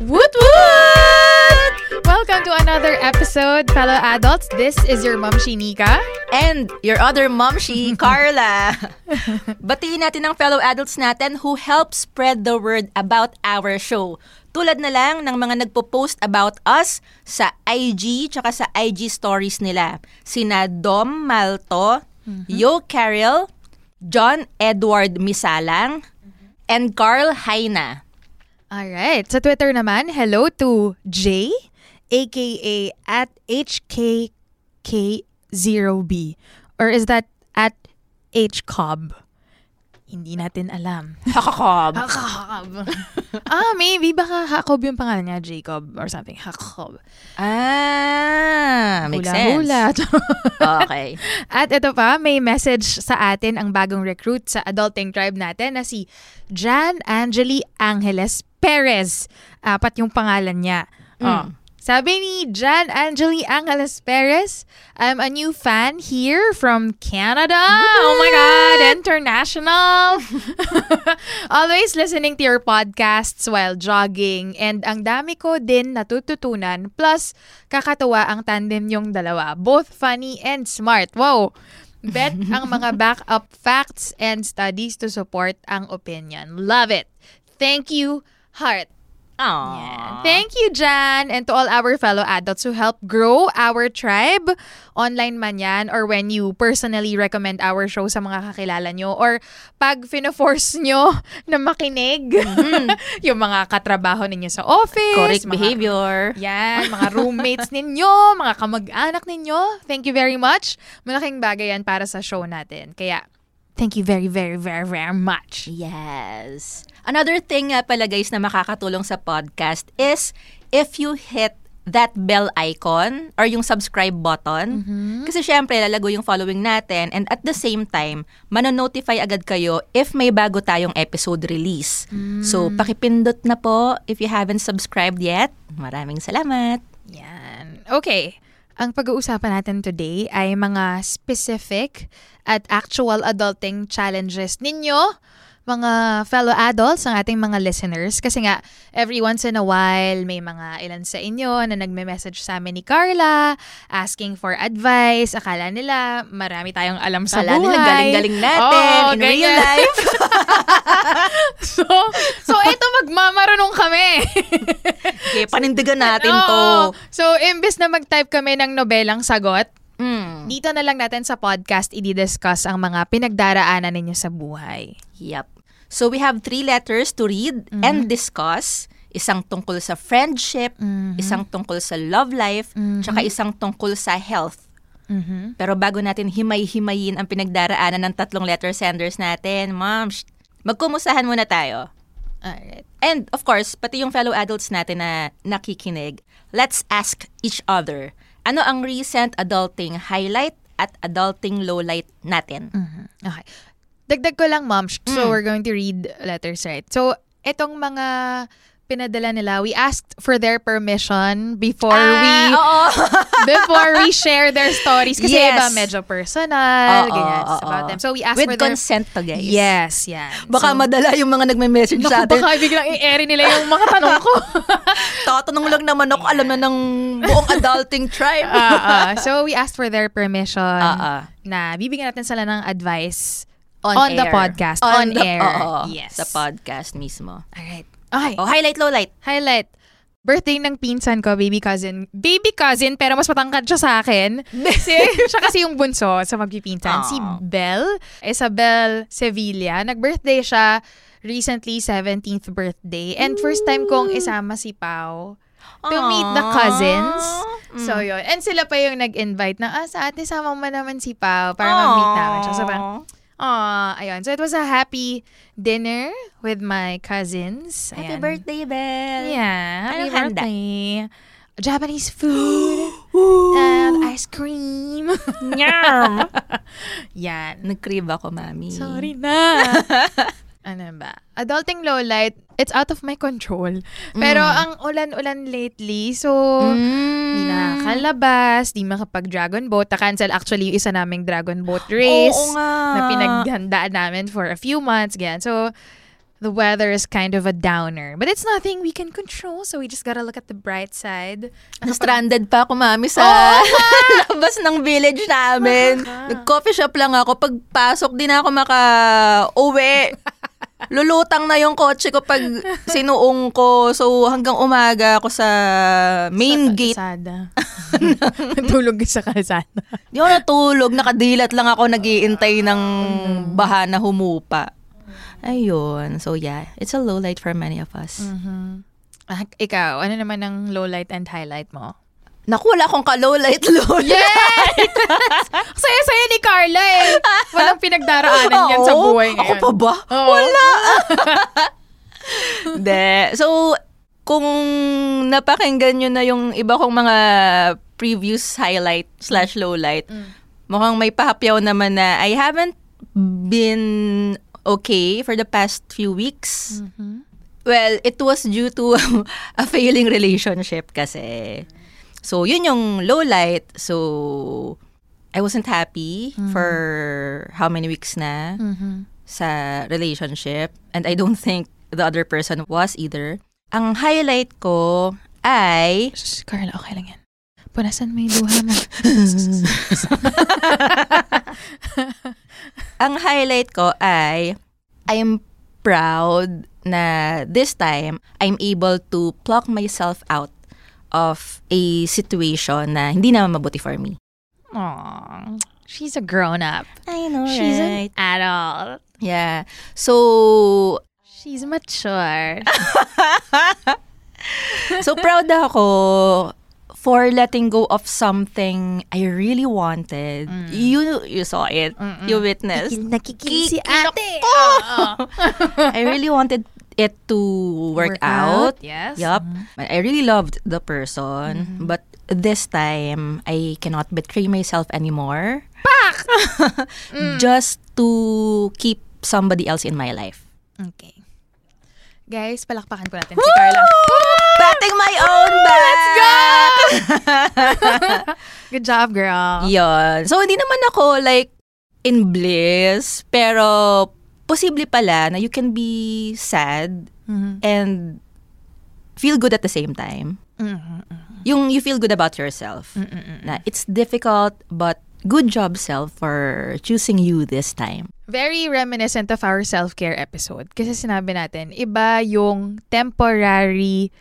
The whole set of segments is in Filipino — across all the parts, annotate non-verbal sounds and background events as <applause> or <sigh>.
Woot woot! Welcome to another episode, fellow adults. This is your mom, Shinika. And your other momshi, <laughs> Carla. <laughs> Batiin natin ang fellow adults natin who help spread the word about our show. Tulad na lang ng mga nagpo-post about us sa IG tsaka sa IG stories nila. Sina Dom Malto, Yo Carriel, John Edward Misalang, and Carl Haina. Alright, sa Twitter naman, hello to Jay, aka at HKK0B. Or is that at HCob? Hindi natin alam. <laughs> Hakob. Jacob. <laughs> ah, maybe baka Jacob yung pangalan niya, Jacob or something. Jacob. Ah, makes sense. Hula-hula. <laughs> Okay. At ito pa, may message sa atin ang bagong recruit sa Adulting Tribe natin na si Jan Angeli Angeles Perez. Apat yung pangalan niya. Oh. Sabi ni Jan Angeli Angeles Perez, I'm a new fan here from Canada. Oh my God, international. <laughs> Always listening to your podcasts while jogging and ang dami ko din natututunan plus kakatuwa ang tandem yung dalawa. Both funny and smart. Wow! Bet <laughs> ang mga backup facts and studies to support ang opinion. Love it. Thank you, Heart. Aww. Thank you, Jan, and to all our fellow adults who help grow our tribe. Online man yan, or when you personally recommend our show sa mga kakilala nyo, or pag fino-force nyo <laughs> na makinig <laughs> yung mga katrabaho ninyo sa office. Correct mga- behavior. Yan, mga <laughs> roommates ninyo, mga kamag-anak ninyo. Thank you very much. Malaking bagay yan para sa show natin. Kaya, thank you very, very, very, very much. Yes. Another thing nga pala guys na makakatulong sa podcast is if you hit that bell icon or yung subscribe button. Kasi syempre, lalago yung following natin and at the same time, manonotify agad kayo if may bago tayong episode release. So, pakipindot na po if you haven't subscribed yet. Maraming salamat. Yan. Okay. Ang pag-uusapan natin today ay mga specific at actual adulting challenges ninyo, mga fellow adults, ang ating mga listeners. Kasi nga, every once in a while, may mga ilan sa inyo na nagme-message sa amin ni Carla, asking for advice. Akala nila, marami tayong alam sa Kala buhay. nila galing-galing natin Oo, in real ganyan. life. <laughs> so, so ito, magmamarunong kami. Okay, panindigan natin to. So, imbes na mag-type kami ng nobelang sagot, Mm. dito na lang natin sa podcast i-discuss ang mga pinagdaraanan ninyo sa buhay. Yep. So we have three letters to read and discuss. Isang tungkol sa friendship, isang tungkol sa love life, tsaka isang tungkol sa health. Pero bago natin himay-himayin ang pinagdaraanan ng tatlong letter senders natin, ma'am, sh- magkumusahan muna tayo. Alright. And of course, pati yung fellow adults natin na nakikinig, let's ask each other, ano ang recent adulting highlight at adulting lowlight natin? Okay. Dagdag ko lang, ma'am. So, we're going to read letters, right? So, itong mga pinadala nila, we asked for their permission before Ah, we <laughs> <laughs> before we share their stories. Kasi Yes. iba medyo personal, Oo, ganyan, oo. about them. So we asked With for their... consent to, guys. Yes, yan. Baka so, madala yung mga nagme-message sa atin. baka biglang i-airy nila yung mga tanong ko. <laughs> Tatanong lang naman ako, alam na ng buong adulting tribe. Ah, ah. so we asked for their permission Ah, ah. na bibigyan natin sila ng advice On, On the air. podcast. On the- air. Oo, Yes. Sa podcast mismo. Alright. Okay. Oh, highlight, lowlight. Highlight. Birthday ng pinsan ko, baby cousin. Baby cousin, pero mas matangkad siya sa akin. <laughs> si, siya kasi yung bunso sa magpipinsan. Si Aw. Belle, Isabel Sevilla. Nag-birthday siya recently, 17th birthday. And first time kong isama si Pau to meet the cousins. So, yun. And sila pa yung nag-invite na, ah, sa ate, sama mo naman si Pau para mag-meet namin siya. So, parang, Aw, ayun. So, it was a happy dinner with my cousins. Happy Ayan. birthday, Belle. Yeah, happy Anong handa? birthday. Japanese food <gasps> and ice cream. Yum! <laughs> Yan. Nag-crave ako, mami. Sorry na. <laughs> ano ba? Adulting low light, it's out of my control. Pero ang ulan-ulan lately, so Mm. di nakakalabas, di makapag-dragon boat. Na-cancel actually yung isa naming dragon boat <gasps> race Oo nga. na pinaghandaan namin for a few months. Ganyan. So, the weather is kind of a downer. But it's nothing we can control, so we just gotta look at the bright side. Na-stranded pa ako, mami, sa <laughs> labas ng village namin. Nag-coffee shop lang ako. Pagpasok, di na ako maka-uwi. <laughs> Lulutang na yung kotse ko pag <laughs> sinuong ko. So, hanggang umaga ako sa main gate. Kalsada. <laughs> Tulog sa kalsada. Di ako natulog. Nakadilat lang ako. Nagiintay ng baha na humupa. Ayun. So, yeah. It's a low light for many of us. Ah, ikaw, ano naman ang low light and highlight mo? Naku, wala akong ka-low light, low light. <laughs> Saya-saya ni Carla eh. Walang pinagdaraanan yan sa Oo. buhay Ako ngayon. pa ba? Oo. Wala. <laughs> De. So, kung napakinggan nyo na yung iba kong mga previous highlight slash low light, mukhang may pahapyaw naman na I haven't been okay for the past few weeks. Well, it was due to <laughs> a failing relationship kasi. So, yun yung low light. So, I wasn't happy for how many weeks na sa relationship. And I don't think the other person was either. Ang highlight ko ay... Shh, Carla, okay lang yan. Punasan mo yung luha mo. <laughs> Ang highlight ko ay I'm proud na this time I'm able to pluck myself out of a situation na hindi naman mabuti for me. Aww. She's a grown-up. I know, She's an adult. Yeah. So, She's mature. <laughs> so proud ako for letting go of something I really wanted. You you saw it. You witnessed. Nakikisi Kiki- ate. <laughs> I really wanted it to work, Work out. out, yes. Yup. I really loved the person, but this time I cannot betray myself anymore. <laughs> Just to keep somebody else in my life. Okay. Guys, palakpakan po natin si Carla. Patting my own back! Let's go! <laughs> Good job, girl. Yun. So, hindi naman ako like in bliss, pero posible pala na you can be sad Mhm. and feel good at the same time. Mhm. Yung you feel good about yourself. Na it's difficult, but good job self for choosing you this time. Very reminiscent of our self-care episode. Kasi sinabi natin, iba yung temporary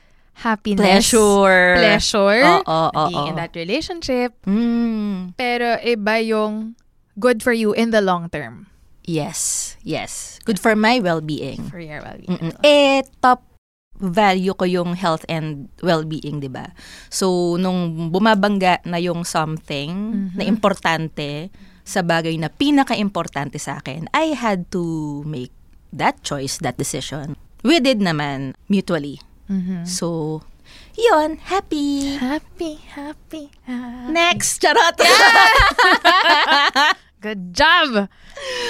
happiness. Pleasure. Pleasure. Oo, oo, being in oo. that relationship. Mm. Pero iba yung good for you in the long term. Yes. Yes. Good for my well-being. For your well-being. Mm-mm. Eh, top value ko yung health and well-being, di ba? So, nung bumabangga na yung something na importante sa bagay na pinaka-importante sa akin, I had to make that choice, that decision. We did naman mutually. Mhm. So, yun, happy. Happy, happy, happy. Next, charot! <laughs> Good job!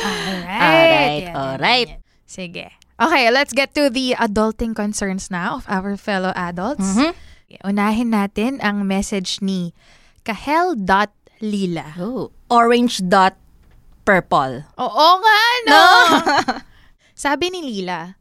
Alright. Alright, Yan, yan, alright. yan. Sige. Okay, let's get to the adulting concerns now of our fellow adults. Mhm. Unahin natin ang message ni kahel.lila. Oh. Orange dot purple. Oo nga, no? <laughs> Sabi ni Lila,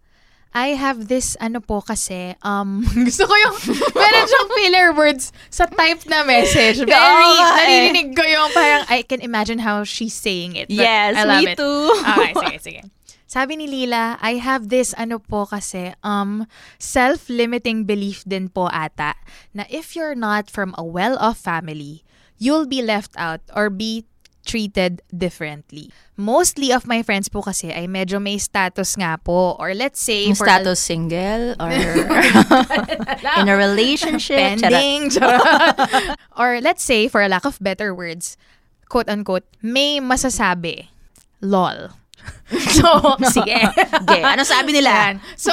I have this, ano po kasi, um, <laughs> gusto ko yung, meron siyang filler words sa type na message. <laughs> Very, eh. naririnig ko yung parang, I can imagine how she's saying it. Yes, I love me it. too. Okay, sige, sige. Sabi ni Lila, I have this, ano po kasi, um, self-limiting belief din po ata, na if you're not from a well-off family, you'll be left out or be treated differently. Mostly of my friends po kasi ay medyo may status nga po. Or let's say, Yung for status single or in a relationship. <laughs> Pending. <laughs> or let's say, for a lack of better words, quote unquote, may masasabi. Lol. <laughs> so, sige. Okay, ano sabi nila? Yan. So,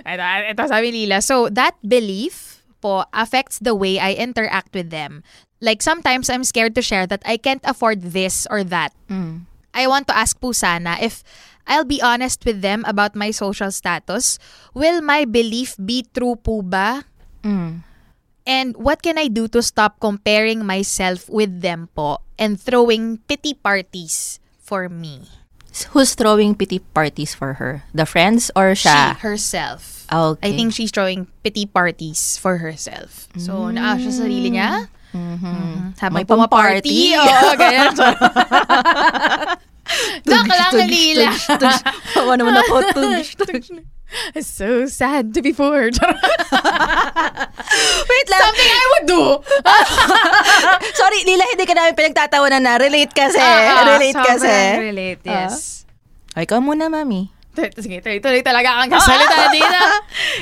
ito, ito sabi nila. So, that belief po affects the way I interact with them. Like, sometimes I'm scared to share that I can't afford this or that. Mm. I want to ask po sana if I'll be honest with them about my social status. Will my belief be true po ba? Mm. And what can I do to stop comparing myself with them po and throwing pity parties for me? Who's throwing pity parties for her? The friends or She herself. Okay. I think she's throwing pity parties for herself. So, naa siya sa sarili niya. Mm-hmm. Habang May pang-party. pumaparty. Oo, ganyan. <laughs> Joke lang, Lila. Tawa naman ako. Tugs, tugs. so sad to be poor. <laughs> Wait lang. Something I would do. <laughs> Sorry, Lila, hindi ka namin pinagtatawanan na. Relate kasi. Ah, ah, relate kasi. relate, yes. O, ikaw muna, mami. Sige, tuloy-tuloy talaga kang kasalita <laughs> dito.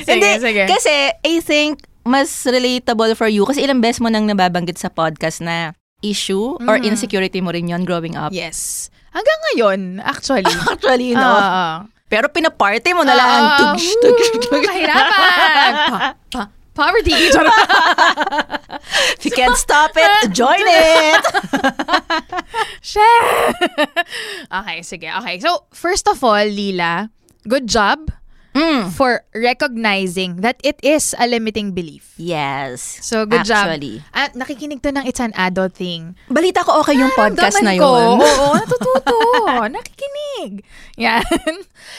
Sige, Hindi, sige. kasi I think mas relatable for you kasi ilang beses mo nang nababanggit sa podcast na issue or Mm-hmm. insecurity mo rin yon growing up. yes. Hanggang ngayon, actually. <laughs> Actually, no. Oo. Pero pinaparty mo na lang. Oo. Tugs, tugs, Woo, tugs. Kahirapan. Pa- pa- poverty. <laughs> If you can't stop it, <laughs> join it. <laughs> Share! okay, sige. Okay. So, first of all, Lila, good job Mm. for recognizing that it is a limiting belief. Yes. So, good Actually. job. Ah, nakikinig to ng It's an Adult Thing. Balita ko okay yung podcast na ko. yun. Oo, <laughs> natututo. Nakikinig. Yan.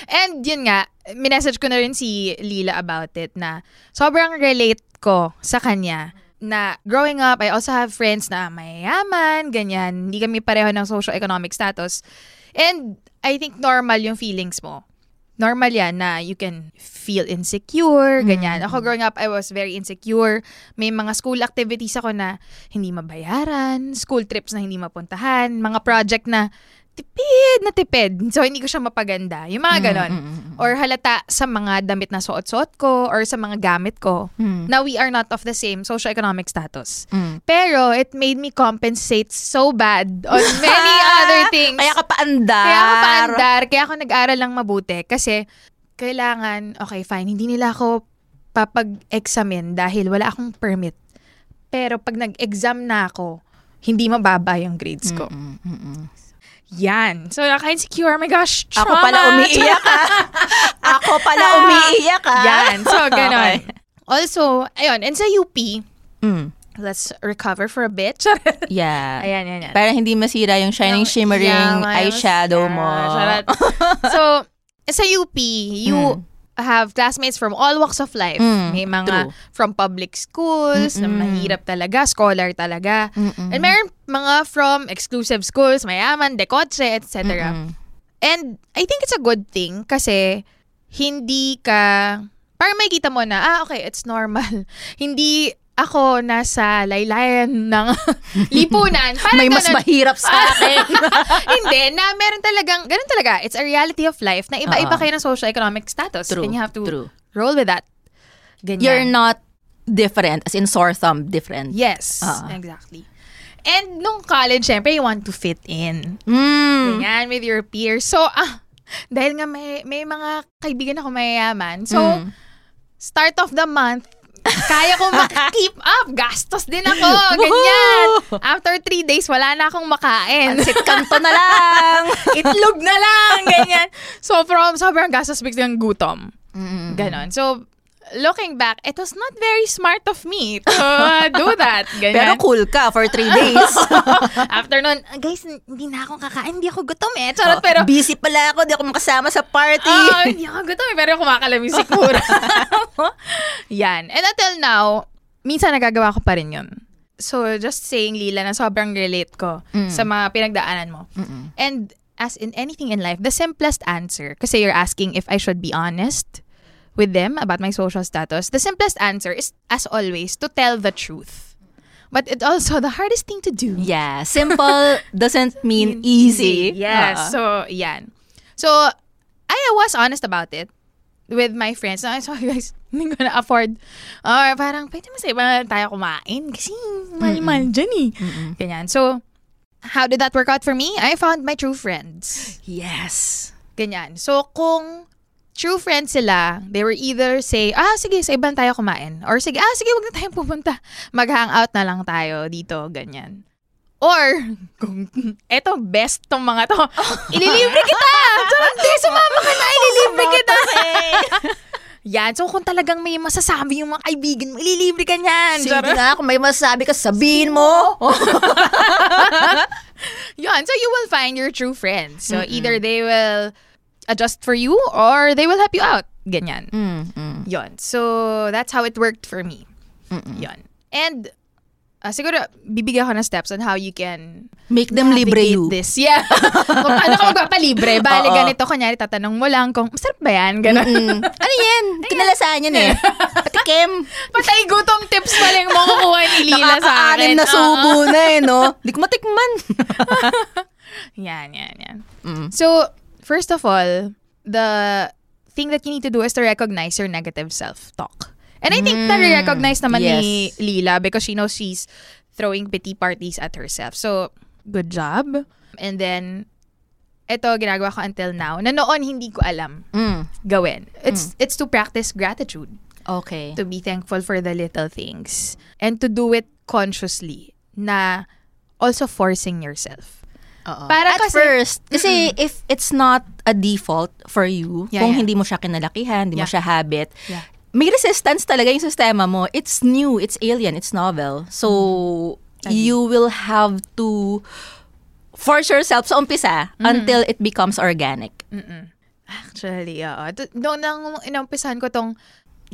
And yun nga, minessage ko na rin si Lila about it na sobrang relate ko sa kanya na growing up, I also have friends na mayayaman, ganyan. Hindi kami pareho ng socio-economic status. And I think normal yung feelings mo. Normal yan na you can feel insecure, ganyan. Ako growing up, I was very insecure. May mga school activities ako na hindi mabayaran, school trips na hindi mapuntahan, mga project na tipid na tipid. So, hindi ko siya mapaganda. Yung mga ganon. Or halata sa mga damit na suot-suot ko or sa mga gamit ko. Now, we are not of the same socioeconomic status. Mm. Pero, it made me compensate so bad on <laughs> many other things. Kaya ka paandar. Kaya ako paandar, kaya ako nag-aral lang mabuti. Kasi, kailangan, okay, fine, hindi nila ako papag-examine dahil wala akong permit. Pero pag nag-exam na ako, hindi mababa yung grades ko. Mm, mm, mm. Yan. So, naka-insecure. Oh my gosh, Ako trauma. pala umiiyak ka. <laughs> Ako pala umiiyak ka. Yan. So, <laughs> ganon. Okay. Also, ayun, and sa UP, Mm. let's recover for a bit. <laughs> Yeah. Ayan, yan, yan. Para hindi masira yung shining, Yung- shimmering yeah, eyeshadow yeah, mo. so, sa UP, you have classmates from all walks of life. Mm, May mga true. from public schools, na Mm-mm. mahirap talaga, scholar talaga. Mm-mm. And meron mga from exclusive schools, mayaman, dekotse, etc. And I think it's a good thing kasi hindi ka, parang makikita mo na, ah, okay, it's normal. <laughs> hindi ako nasa laylayan ng <laughs> lipunan. Parang May mas ganun. mahirap sa <laughs> akin. <laughs> hindi, na meron talagang, ganun talaga. It's a reality of life na iba-iba Oo. kayo ng socio-economic status. True, And you have to true. roll with that. Ganyan. You're not different, as in sore thumb different. Yes, Oo. exactly. And nung college, syempre, you want to fit in. Mm. Ganyan, with your peers. So, ah, dahil nga may, may mga kaibigan ako mayayaman. So, Mm. start of the month, Kaya ko <laughs> mak-keep up. Gastos din ako. Ganyan. After three days, wala na akong makain. Sit kanto na lang. <laughs> Itlog na lang. Ganyan. So, from sobrang gastos biglang gutom. Ganon. So, looking back, it was not very smart of me to uh, do that. <laughs> Pero Ganyan. cool ka for three days. <laughs> After nun, "Ah, guys, hindi na ako kakain. Hindi ako gutom eh. Charot, pero... Busy pala ako, di ako makasama sa party. Ah, hindi ako gutom eh, pero kumakalam yung sikura. Yan. And until now, minsan nagagawa ko pa rin yun. So, just saying, Lila, na sobrang relate ko sa mga pinagdaanan mo. And as in anything in life, the simplest answer, kasi you're asking if I should be honest with them about my social status, the simplest answer is, as always, to tell the truth. But it's also the hardest thing to do. yeah, simple <laughs> doesn't mean easy. Yes. Ah. So, yan. So, I was honest about it with my friends. So, guys, <laughs> hindi ko na afford. Or parang, pwede mo sa iba na tayo kumain kasi mahal-mahal dyan eh. Ganyan. So, how did that work out for me? I found my true friends. yes. Ganyan. So, kung true friends sila, they were either say, ah, sige, sa ibang tayo kumain. Or sige, ah, sige, wag na tayong pupunta. <laughs> Mag-hangout na lang tayo dito, ganyan. Or, <laughs> kung, eto, best tong mga to, <laughs> ililibre kita! Charot, hindi, sumama ka na, ililibre kita! Yan, so kung talagang may masasabi yung mga kaibigan mo, ililibre ka niyan. Sige na, kung may masasabi ka, sabihin mo. Yan, so you will find your true friends. So either they will adjust for you or they will help you out. Ganyan. Mm, Yon. So that's how it worked for me. Yon. And ah, siguro bibigyan ko ng steps on how you can Make them libre you. this. Yeah. <laughs> kung paano ka magpapalibre. Bale, Oo. ganito. Kunyari, tatanong mo lang kung, masarap ba yan? Ganon. Mm. <laughs> Ano yan? Kinalasahan yan eh. <laughs> Patikim. Patay gutom tips pa lang makukuha ni Lila sa Nakakaanim akin. na Oo. subo na eh, no? Di ko matikman. Yan, yan, yan. Mm. So, first of all, the thing that you need to do is to recognize your negative self-talk. And I think na-recognize naman ni yes. Lila because she knows she's throwing pity parties at herself. So, good job. And then, ito ginagawa ko until now, na noon hindi ko alam Mm. gawin. It's it's to practice gratitude. Okay. To be thankful for the little things. And to do it consciously. Na also forcing yourself. Oo. Para At kasi- first, kasi if it's not a default for you, Yeah, kung yeah. hindi mo siya kinalakihan, hindi mo Yeah. siya habit, Yeah. may resistance talaga yung sistema mo. It's new, it's alien, it's novel. So, you will have to force yourself sa umpisa until it becomes organic. Actually, oo. D- Doon nang inumpisahan ko tong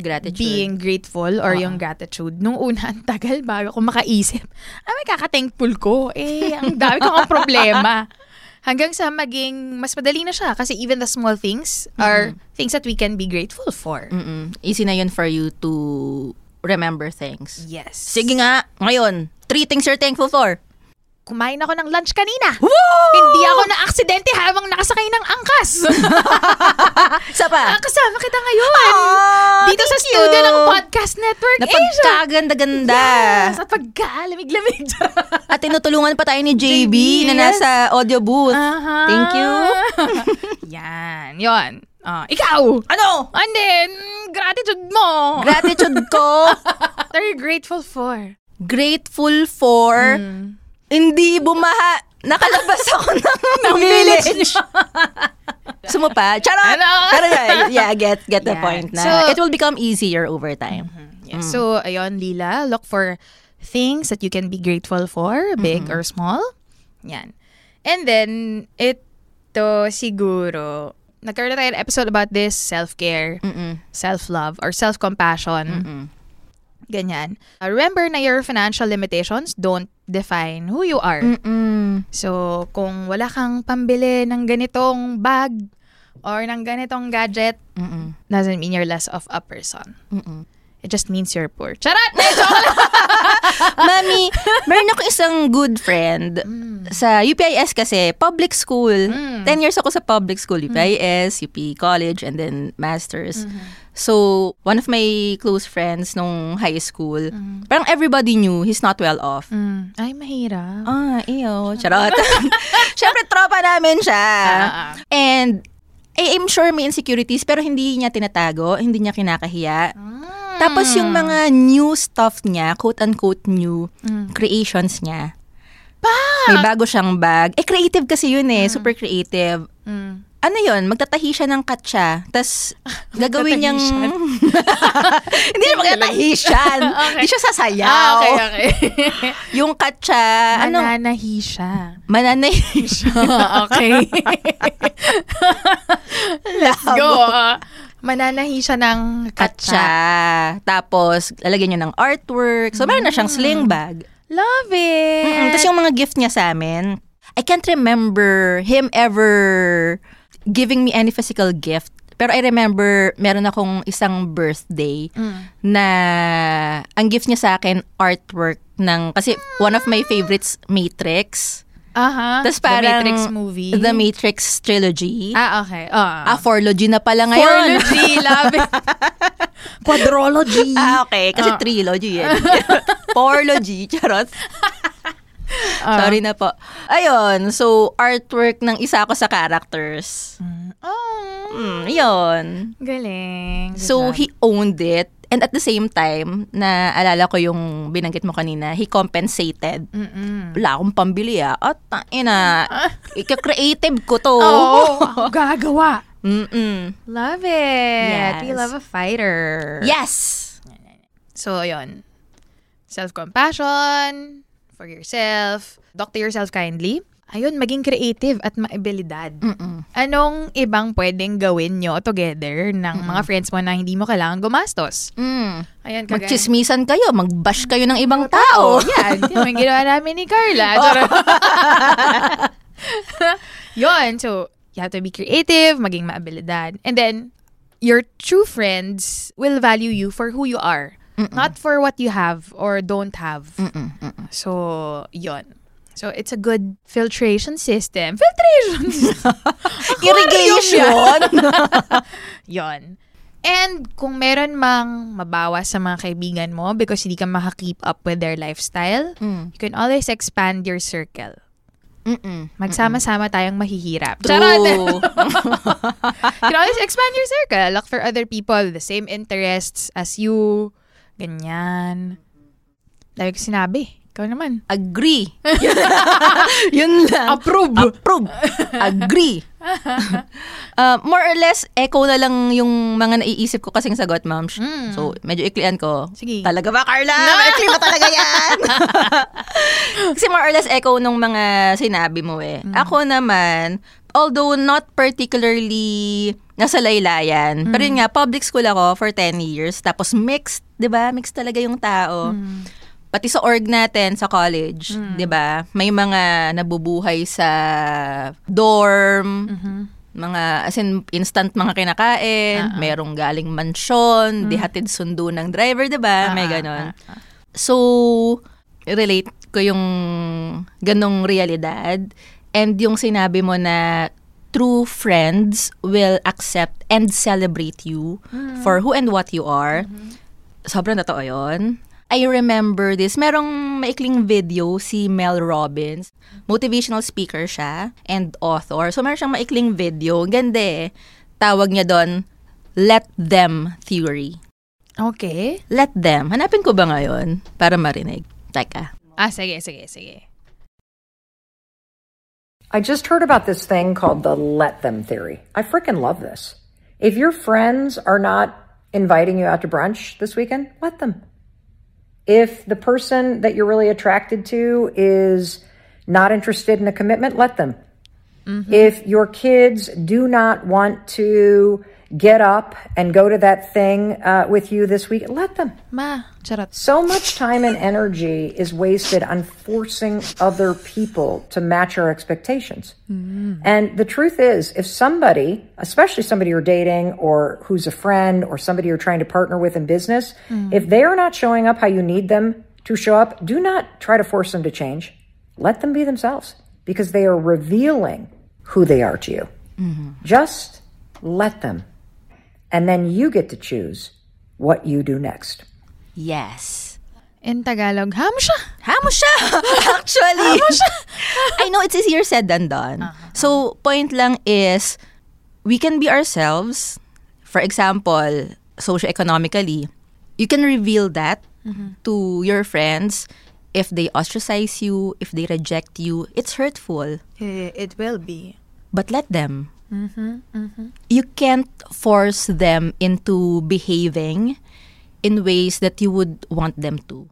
Gratitude. being grateful or yung gratitude. Nung una, ang tagal bago ko makaisip. Ay, may kaka-thankful ko. Eh, ang dami ko ang problema. <laughs> Hanggang sa maging mas madali na siya. Kasi even the small things are things that we can be grateful for. Mm-mm. Easy na yun for you to remember things. Yes. Sige nga, ngayon, three things you're thankful for. Kumain ako ng lunch kanina. Hindi ako na-aksidente habang nakasakay ng angkas. <laughs> Isa pa. Ah, kasama kita ngayon. Ah, Dito sa thank you. studio ng Podcast Network Asia. Napagkaganda-ganda. Sa pagkalamig-lamig. <laughs> At tinutulungan pa tayo ni JB, JB, na nasa audio booth. Aha. Thank you. <laughs> Yan. Yon. Ah, ikaw. Ano? And then, gratitude mo. Gratitude ko. What are you grateful for? Grateful for hindi bumaha. Nakalabas ako ng, <laughs> village. <laughs> Sumupa. Charot! Ano? Pero yeah, yeah, get, get the Yeah. point na. So- it will become easier over time. Yeah. So, ayun, Lila, look for things that you can be grateful for, big or small. Yan. And then, ito siguro, nagkaroon na tayo ng episode about this, self-care, Mm-mm. self-love, or self-compassion. Ganyan. Uh, remember na your financial limitations don't define who you are. Mm-mm. So, kung wala kang pambili ng ganitong bag or ng ganitong gadget, Mm-mm. doesn't mean you're less of a person. Mm-mm. It just means you're poor. Charot! <laughs> <laughs> Mami, meron ako isang good friend sa UPIS kasi, public school. 10 years ako sa public school. UPIS, UP College, and then Masters. So, one of my close friends nung high school, parang everybody knew he's not well off. Mm. Ay, mahirap. Ah, iyo. Charot. <laughs> Siyempre, tropa namin siya. Ah, ah. And, eh, I'm sure may insecurities, pero hindi niya tinatago, hindi niya kinakahiya. Tapos yung mga new stuff niya, quote-unquote new creations niya. May bago siyang bag. Eh, creative kasi yun eh. Super creative. Mm. Ano yun? Magtatahi siya ng katsa. Tapos, <laughs> gagawin niyang... <laughs> Hindi siya <laughs> magtatahisyan. Hindi siya sasayaw. Ah, okay, okay. Yung katsa, ano? Mananahi siya. Mananahi siya. okay. Let's go. ah. Mananahi siya ng katsa. Katsa. Tapos, lalagyan niya ng artwork. So, meron na siyang sling bag. Love it. Mm-mm. Tapos yung mga gift niya sa amin, I can't remember him ever giving me any physical gift. Pero I remember, meron akong isang birthday na ang gift niya sa akin, artwork ng, kasi one of my favorites, Matrix. Aha. Tapos The parang, Matrix movie. The Matrix trilogy. Ah, okay. Ah. Ah, fourlogy na pala ngayon. Fourlogy. Love <laughs> it. Quadrology. Ah, okay. Kasi Ah. trilogy <laughs> yan. Fourlogy. Charot. Ah. Sorry na po. Ayun. So, artwork ng isa ko sa characters. Oh, Mm, yun. galing. Good So, job. he owned it. And at the same time, na alala ko yung binanggit mo kanina, he compensated. Mm-mm. Wala akong pambili ah. At ina, ika-creative ko to. Oo, ako <laughs> gagawa. Mm-mm. Love it. We Yes. love a fighter. Yes! So, yun. Self-compassion for yourself. Talk to yourself kindly. Ayun, maging creative at maabilidad. Mm-mm. Anong ibang pwedeng gawin nyo together ng mga friends mo na hindi mo kailangan gumastos? Mm. Ayan, kagaya. Magchismisan kayo, magbash kayo ng ibang tao. Yan. <laughs> Yan yung ginawa namin ni Carla. Charot. <laughs> Yun. So, you have to be creative, maging maabilidad. And then, your true friends will value you for who you are. Not for what you have or don't have. So, yun. So, it's a good filtration system. Filtration system. <laughs> Irrigation! Yon. <laughs> And kung meron mang mabawas sa mga kaibigan mo because hindi ka maka-keep up with their lifestyle, Mm. you can always expand your circle. Mm-mm. Magsama-sama tayong mahihirap. True. Charot! <laughs> you can always expand your circle. Look for other people with the same interests as you. Ganyan. Dahil ko sinabi. Ikaw naman. Agree. <laughs> Yun lang. Approve. Approve. Agree. <laughs> Uh, more or less, echo na lang yung mga naiisip ko kasing sagot, ma'am. Mm. So, medyo iklian ko. Sige. Talaga ba, Carla? <laughs> Ikli ba talaga yan? Kasi more or less echo nung mga sinabi mo eh. Mm. Ako naman, although not particularly nasa laylayan, pero Mm. yun nga, public school ako for 10 years. Tapos mixed, di ba? Mixed talaga yung tao. Mm. Pati sa org natin sa college, 'di ba? May mga nabubuhay sa dorm, mga as in instant mga kinakain, merong galing mansyon, dihatid sundo ng driver, 'di ba? May ganon. So relate ko yung ganong realidad and yung sinabi mo na true friends will accept and celebrate you for who and what you are. Sobrang totoo yun. I remember this. Merong maikling video si Mel Robbins. Motivational speaker siya and author. So meron siyang maikling video. Ganda eh. Tawag niya doon, Let Them Theory. Okay. Let Them. Hanapin ko ba ngayon para marinig? Teka. Ah, sige, sige, sige. I just heard about this thing called the let them theory. I freaking love this. If your friends are not inviting you out to brunch this weekend, let them. If the person that you're really attracted to is not interested in a commitment, let them. Mm-hmm. If your kids do not want to get up and go to that thing uh, with you this week, let them. Ma, charot. So much time and energy is wasted on forcing other people to match our expectations. Mm. And the truth is, if somebody, especially somebody you're dating or who's a friend or somebody you're trying to partner with in business, mm. if they are not showing up how you need them to show up, do not try to force them to change. Let them be themselves because they are revealing who they are to you. Mm-hmm. Just let them. And then you get to choose what you do next. Yes. In Tagalog, ham siya. Hamo siya! <laughs> Actually. <laughs> I know it's easier said than done. So, point lang is, we can be ourselves. For example, socioeconomically, you can reveal that to your friends if they ostracize you, if they reject you. It's hurtful. Eh, It will be. But let them. You can't force them into behaving in ways that you would want them to.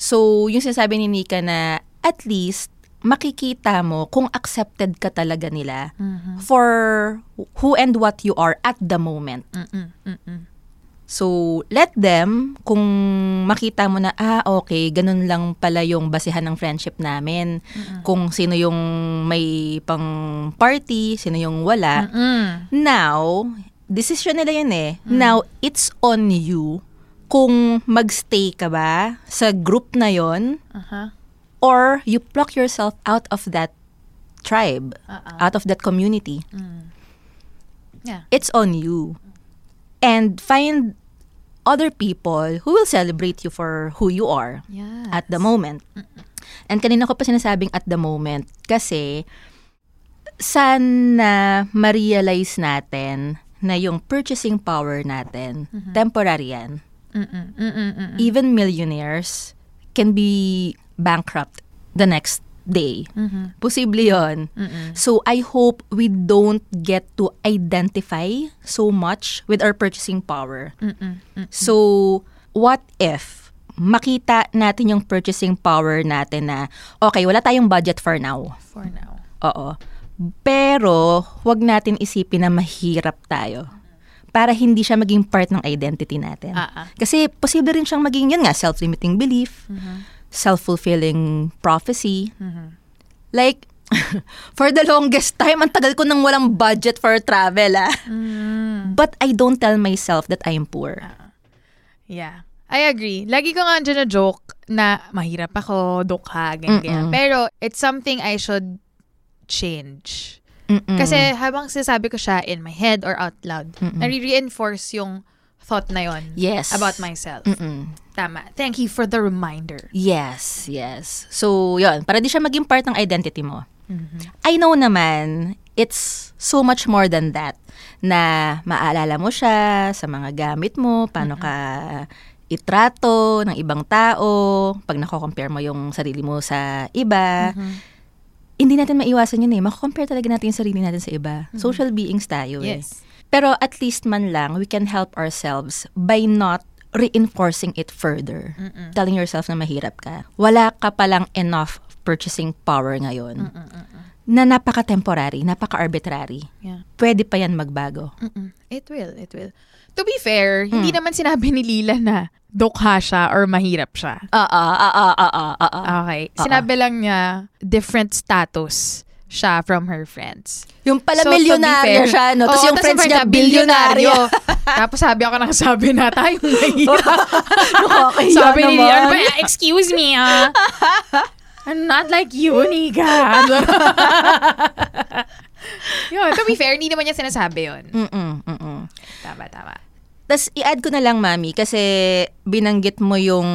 So, yung sinasabi ni Nika na at least makikita mo kung accepted ka talaga nila for who and what you are at the moment. So, let them, kung makita mo na, ah, okay, ganun lang pala yung basihan ng friendship namin. Kung sino yung may pang party, sino yung wala. Now, decision nila yun eh. Now, it's on you kung magstay ka ba sa group na yon Aha. or you pluck yourself out of that tribe, out of that community. Yeah. It's on you. And find other people who will celebrate you for who you are Yeah. at the moment. And kanina ko pa sinasabing at the moment kasi sana ma-realize natin na yung purchasing power natin, temporary yan. Mm-mm, mm-mm, mm-mm. Even millionaires can be bankrupt the next day. Posible yon. So I hope we don't get to identify so much with our purchasing power. So what if makita natin yung purchasing power natin na okay, wala tayong budget for now. For now. Oo. Pero, wag natin isipin na mahirap tayo. Para hindi siya maging part ng identity natin. Ah. Kasi posible rin siyang maging yun nga, self-limiting belief, self-fulfilling prophecy. Like, <laughs> for the longest time, ang tagal ko nang walang budget for travel, ah. But I don't tell myself that I am poor. Yeah. I agree. Lagi ko nga dyan na joke na mahirap ako, dukha, ganyan, ganyan. Pero it's something I should change. Mm-mm. Kasi habang sinasabi ko siya in my head or out loud, nare-reinforce yung thought na yon Yes. about myself. Mm-mm. Tama. Thank you for the reminder. Yes, yes. So, yun, para di siya maging part ng identity mo. I know naman, it's so much more than that. Na maalala mo siya sa mga gamit mo, paano ka itrato ng ibang tao, pag nako-compare mo yung sarili mo sa iba. Hindi natin maiwasan yun eh. Mako-compare talaga natin yung sarili natin sa iba. Social beings tayo eh. Yes. Pero at least man lang, we can help ourselves by not reinforcing it further. Telling yourself na mahirap ka. Wala ka palang enough purchasing power ngayon na napaka-temporary, napaka-arbitrary. Yeah. Pwede pa yan magbago. Mm-mm. It will, it will. To be fair, hindi naman sinabi ni Lila na dukha siya or mahirap siya. Ah, ah, ah, ah, ah, ah, ah. Okay. Sinabi lang niya different status siya from her friends. Yung pala So, milyonaryo fair- siya, no? Tapos yung tas friends niya, bilyonaryo. <laughs> Tapos sabi ako nang sabi na tayong <laughs> mahirap. Nakakahiya sabi ni "Ba, excuse me ah. <laughs> I'm not like you, Nika. yun, to be fair, hindi naman niya sinasabi yun. Mm-mm, mm-mm. Tama, tama. Tapos i-add ko na lang, Mami, kasi binanggit mo yung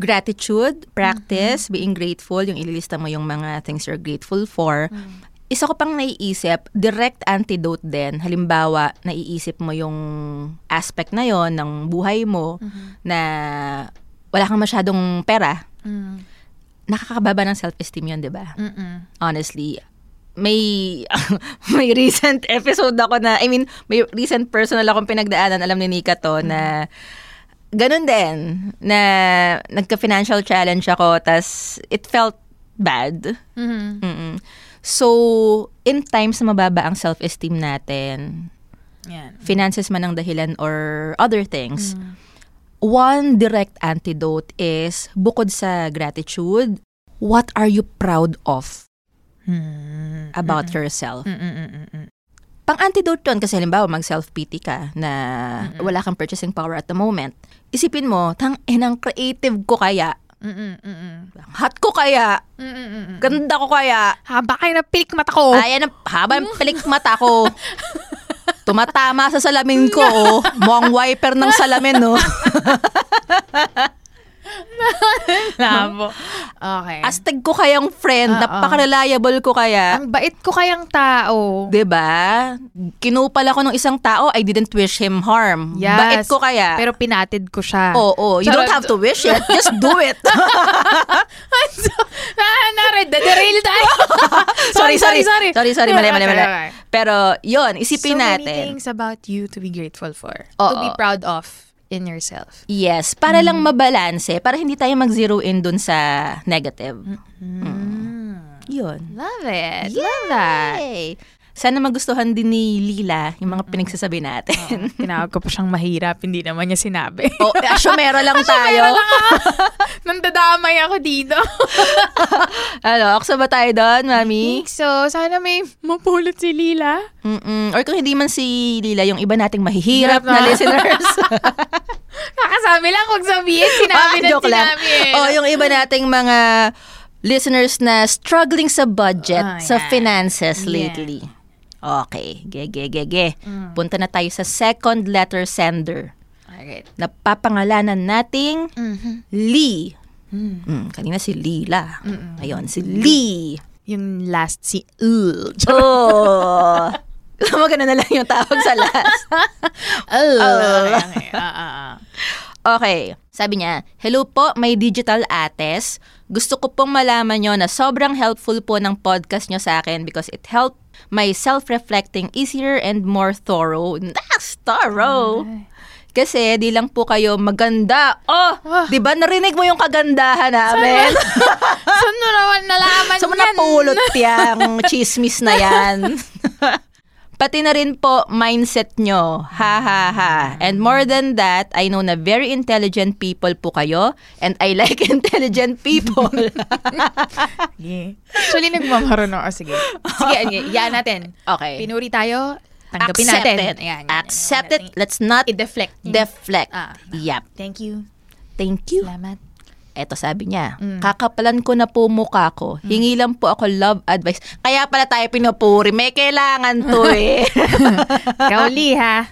gratitude, practice, being grateful, yung ililista mo yung mga things you're grateful for. Isa ko pang naiisip, direct antidote din. Halimbawa, naiisip mo yung aspect na yon ng buhay mo na wala kang masyadong pera. Nakakababa ng self-esteem yun, di ba? Honestly, may <laughs> may recent episode ako na, I mean, may recent personal akong pinagdaanan, alam ni Nika to, na ganun din, na nagka-financial challenge ako, tas it felt bad. Mhm. Mm-mm. So, in times na mababa ang self-esteem natin, Yan. finances man ang dahilan or other things, one direct antidote is, bukod sa gratitude, what are you proud of Hmm. about yourself? Mm-mm-mm-mm. Pang-antidote yun, kasi halimbawa mag-self-pity ka na wala kang purchasing power at the moment. Isipin mo, tang inang creative ko kaya, Mm-mm-mm-mm. hot ko kaya, Mm-mm-mm. ganda ko kaya, Haba kayo na pilik mata ko. Ayan, haba ng pilik mata ko. <laughs> Tumatama sa salamin ko, oh. Mukhang wiper ng salamin, no? <laughs> <laughs> Labo. Okay. Astig ko kayang friend, napaka-reliable ko kaya. ang bait ko kayang tao. 'Di ba? Kinupal ako ng isang tao, I didn't wish him harm. Yes. Bait ko kaya. Pero pinatid ko siya. Oo, you don't Charot. have to wish it. Just do it. <laughs> ah, nared, derail tayo. sorry, sorry, sorry. Sorry, sorry, mali, mali, mali. Pero, yun, isipin so natin. many things about you to be grateful for. Oo. To be proud of in yourself. Yes, para lang Mm. mabalanse, para hindi tayo mag-zero in dun sa negative. Mm. Yun. Love it. Love that. Sana magustuhan din ni Lila yung mga pinagsasabi natin. Tinawag ko pa siyang mahirap, hindi naman niya sinabi. o, oh, asyomero lang <laughs> tayo. Meron lang ako. <laughs> Nandadamay ako dito. <laughs> ano, aksa ba tayo doon, mami? so. Sana may mapulot si Lila. Mm-mm. Or kung hindi man si Lila, yung iba nating mahihirap Hirap na na. listeners. Kakasabi lang kung sabihin. Sinabi Ah, na joke lang. sinabi eh. O, yung iba nating mga listeners na struggling sa budget, Ah, sa yeah. finances Yeah. lately. Okay, ge, ge, ge, ge. Mm. Punta na tayo sa second letter sender. Alright. Napapangalanan nating Mhm. Lee. Mm, kanina si Lila. Ayun, si Lee. Yung last si Ul. <laughs> Oh. Maganda na lang yung tawag sa last. <laughs> Ul. Ul. Okay, ah, ah, ah. Okay. Sabi niya, Hello po, may digital ates. Gusto ko pong malaman nyo na sobrang helpful po ng podcast nyo sa akin because it helped my self-reflecting easier and more thorough. That's thorough! Kasi di lang po kayo maganda. Oh, Ah. di ba narinig mo yung kagandahan namin? Saan mo <laughs> naman nalaman mo yan? napulot yung chismis na yan? <laughs> Pati na rin po mindset nyo. Ha ha ha. And more than that, I know na very intelligent people po kayo and I <laughs> like intelligent people. Sige. Actually, nagmamaroon ako. Sige. Sige, sige. Iyaan natin. okay. Pinuri tayo. Tanggapin Accept natin. it. Ayan, yan, Accept yan, it. yan. Let's not I-deflect. deflect. Ah. Yep. Thank you. Thank you. Salamat. Eto sabi niya, Mm. kakapalan ko na po mukha ko. Hingi lang po ako love advice. Kaya pala tayo pinupuri. May kailangan to <laughs> eh. <laughs> Kauli, ha?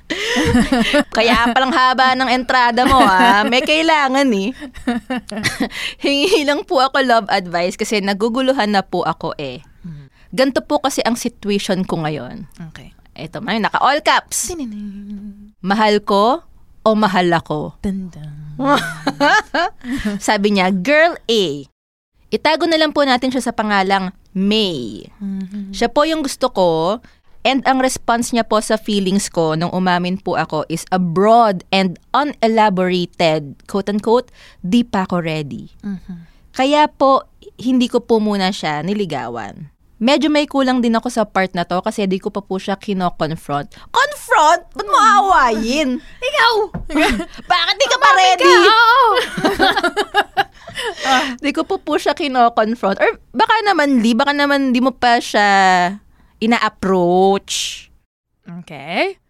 <laughs> Kaya palang haba ng entrada mo ah. May kailangan eh. Hingi lang po ako love advice kasi naguguluhan na po ako eh. Ganto po kasi ang situation ko ngayon. Okay. Ito man, naka all caps. Mahal ko o mahal ako? Tandang. <laughs> Sabi niya, Girl A. Itago na lang po natin siya sa pangalang May. Siya po yung gusto ko and ang response niya po sa feelings ko nung umamin po ako is a broad and unelaborated, quote-unquote, di pa ako ready. Kaya po, hindi ko po muna siya niligawan. Medyo may kulang din ako sa part na to kasi di ko pa po siya kino-confront. Confront? Ba't mo aawayin? <laughs> Ikaw! <laughs> Bakit di ka pa ready? Oo! <laughs> Di ko po po siya kino-confront. Or baka naman, di, baka naman di mo pa siya ina-approach Okay.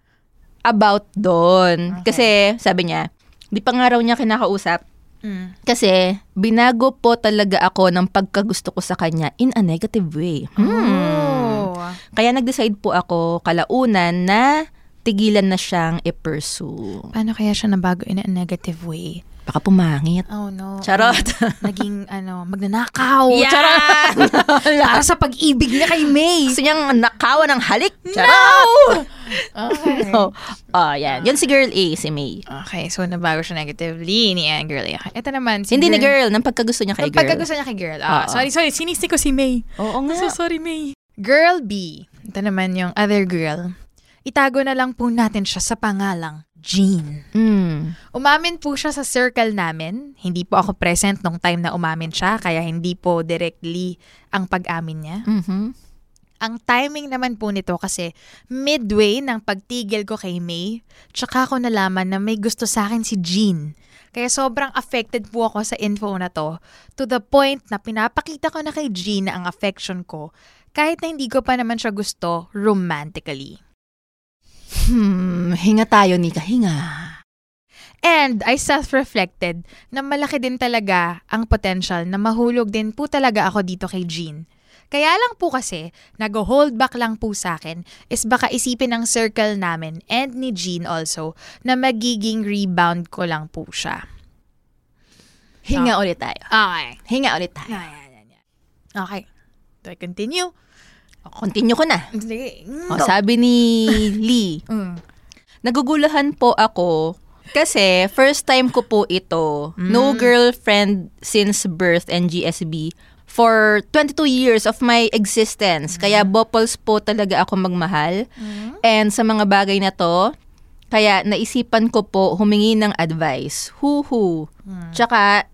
about doon. Kasi, sabi niya, di pa nga raw niya kinakausap. Mm. Kasi, binago po talaga ako ng pagkagusto ko sa kanya in a negative way. Hmm. Oh. Kaya nag-decide po ako kalaunan na tigilan na siyang i-pursue. Paano kaya siya nabago in a negative way? Baka pumangit. Oh no. Charot. Naging <laughs> ano, magnanakaw. Yan! Charot. <laughs> Para sa pag-ibig niya kay May. Gusto niyang nakawan ng halik. Charot! Okay. No. <laughs> Oh, yan. Yun si girl A, si May. Okay, so nabago siya negatively ni Ann Girl. Ito naman, si Hindi ni girl. girl, ng pagkagusto niya kay Ang girl. pagkagusto niya kay girl. Ah, Oo. sorry, sorry. Sinisi ko si May. Oo nga. So sorry, May. Girl B. Ito naman yung other girl. Itago na lang po natin siya sa pangalang Jean. Mm. Umamin po siya sa circle namin. Hindi po ako present nung time na umamin siya, kaya hindi po directly ang pag-amin niya. Mhm. Ang timing naman po nito kasi midway ng pagtigil ko kay May, tsaka ko nalaman na may gusto sa akin si Jean. Kaya sobrang affected po ako sa info na to to the point na pinapakita ko na kay Jean ang affection ko kahit na hindi ko pa naman siya gusto romantically. Hmm, hinga tayo, Nika. Hinga. And I self-reflected na malaki din talaga ang potential na mahulog din po talaga ako dito kay Jean. Kaya lang po kasi, nag-hold back lang po sa akin is baka isipin ng circle namin and ni Jean also na magiging rebound ko lang po siya. Hinga ulit tayo. Okay. Hinga ulit tayo. Okay. Do I continue? Continue ko na. Sige. O, sabi ni Lee, <laughs> Mm. nagugulahan po ako kasi first time ko po ito. No girlfriend since birth and GSB for 22 years of my existence. Kaya bopples po talaga ako magmahal. And sa mga bagay na to, kaya naisipan ko po humingi ng advice. Huhu. Tsaka,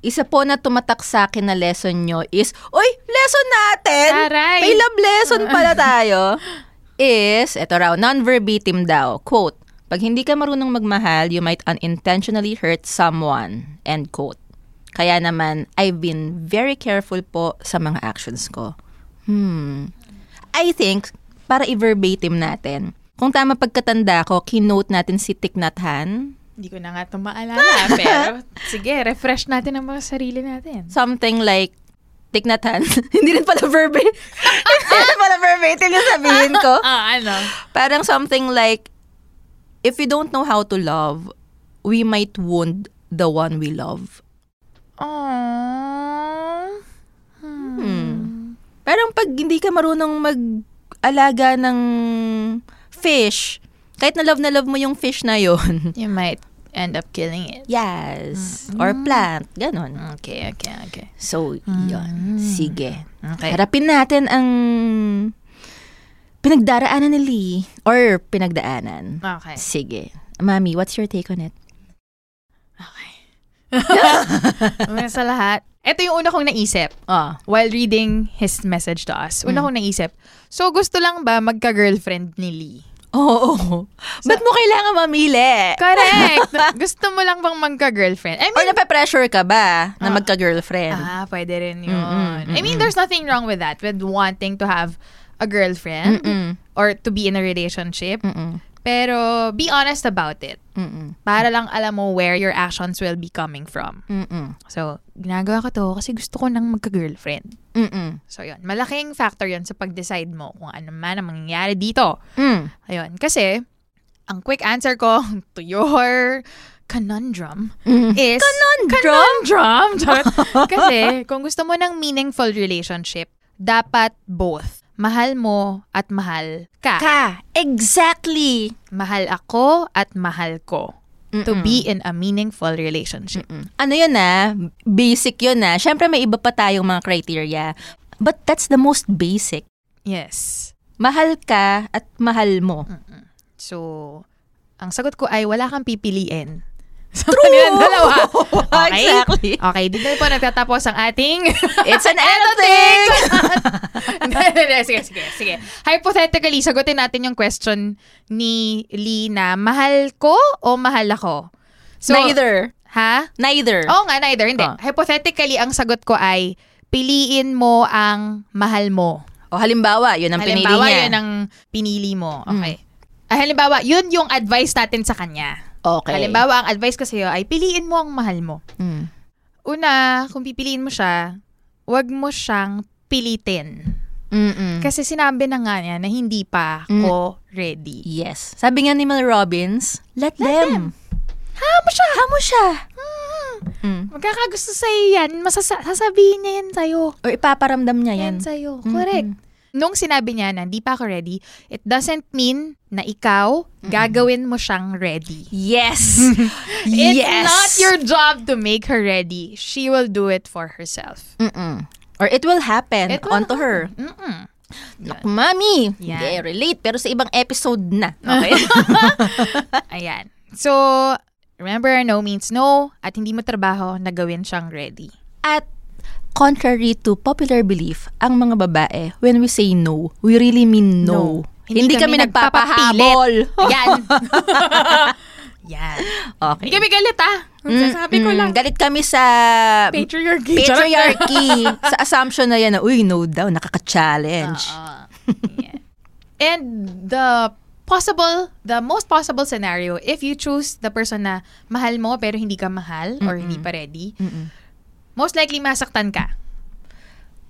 isa po na tumatak sa akin na lesson nyo is, Uy, lesson natin! Aray! May love lesson pala tayo. <laughs> is, eto raw, non-verbatim daw. Quote, pag hindi ka marunong magmahal, you might unintentionally hurt someone. End quote. Kaya naman, I've been very careful po sa mga actions ko. Hmm. I think, para i-verbatim natin, kung tama pagkatanda ko, kinote natin si Thich Nhat Hanh, Hindi ko na nga ito maalala. <laughs> pero sige, refresh natin ang mga sarili natin. something like Hanh. <laughs> hindi rin pala verbatim. <laughs> hindi rin pala verbatim yung sabihin ko. Ah, ano? Parang something like, if we don't know how to love, we might wound the one we love. Aww. Hmm. Parang pag hindi ka marunong mag-alaga ng fish, kahit na love na love mo yung fish na yon. You might end up killing it. yes. Or plant. Ganon. Okay, okay, okay. So, yun. Sige. Okay. Harapin natin ang pinagdaraanan ni Lee or pinagdaanan. Okay. Sige. Mami, what's your take on it? <laughs> Una sa lahat, ito yung una kong naisip Ah. while reading his message to us. Una kong naisip, so gusto lang ba magka-girlfriend ni Lee? Oo. Ba't mo kailangan mamili? Correct! <laughs> gusto mo lang bang magka-girlfriend? I Or mean, nape-pressure ka ba na magka-girlfriend? ah, pwede rin yun. Mm-mm, I mean, there's nothing wrong with that, with wanting to have a girlfriend Mm-mm. or to be in a relationship. Mm-mm. Pero be honest about it. Mm-mm. Para lang alam mo where your actions will be coming from. Mm-mm. So, ginagawa ko to kasi gusto ko nang magka-girlfriend. Mm-mm. So, yun. Malaking factor yun sa pag-decide mo kung ano man ang mangyayari dito. Mm. Ayun. Kasi, ang quick answer ko <laughs> to your conundrum Mm. is... Conundrum? Conundrum! <laughs> Kasi, kung gusto mo ng meaningful relationship, dapat both. Mahal mo at mahal ka. Ka. Exactly. Mahal ako at mahal ko. To Mm-mm. be in a meaningful relationship. Mm. Ano yun na? Basic yun na. Siyempre may iba pa tayong mga criteria. But that's the most basic. Yes. Mahal ka at mahal mo. So, ang sagot ko ay wala kang pipiliin. So, True! dalawa. <laughs> Okay? Exactly. Okay, dito po nagtatapos ang ating... <laughs> It's an <laughs> editing! sige, sige, sige. Hypothetically, sagutin natin yung question ni Lee na mahal ko o mahal ako? So, Neither. Ha? Neither. Oo nga, neither. Hindi. Ah. Hypothetically, ang sagot ko ay piliin mo ang mahal mo. O halimbawa, yun ang pinili halimbawa, niya. Mm. yun ang pinili mo. Okay. Ah, halimbawa, yun yung advice natin sa kanya. Okay. Halimbawa, ang advice ko sa'yo ay piliin mo ang mahal mo. Mm. Una, kung pipiliin mo siya, wag mo siyang pilitin. Mm-mm. Kasi sinabi na nga niya na hindi pa Mm. ko ready. Yes. Sabi nga ni Mel Robbins, let, them. Hamo siya. Hamo siya. Mm. Magkakagusto sa'yo yan. Masasa- sasabihin niya yan sa'yo. Or ipaparamdam niya yan. Yan sa'yo. Correct. Nung sinabi niya na hindi pa ako ready, it doesn't mean na ikaw, gagawin mo siyang ready. Yes. <laughs> It's yes. not your job to make her ready. She will do it for herself. Mm-mm. Or it will happen It will onto her. Mm-mm. Naku, mami. Yan. Hindi, relate. Pero sa ibang episode na. Okay? <laughs> Ayan. So, remember, no means no. At hindi mo trabaho na gawin siyang ready. At contrary to popular belief, ang mga babae, when we say no, we really mean no. Hindi, kami, nagpapahabol. Yan. <laughs> Yan. Okay. Hindi kami galit ah. Sasabi ko Mm, lang. Galit kami sa Patriarchy. patriarchy. <laughs> sa assumption na yan na, uy, no daw, nakaka-challenge. Yeah. And the possible, the most possible scenario, if you choose the person na mahal mo pero hindi ka mahal or hindi pa ready, most likely masaktan ka.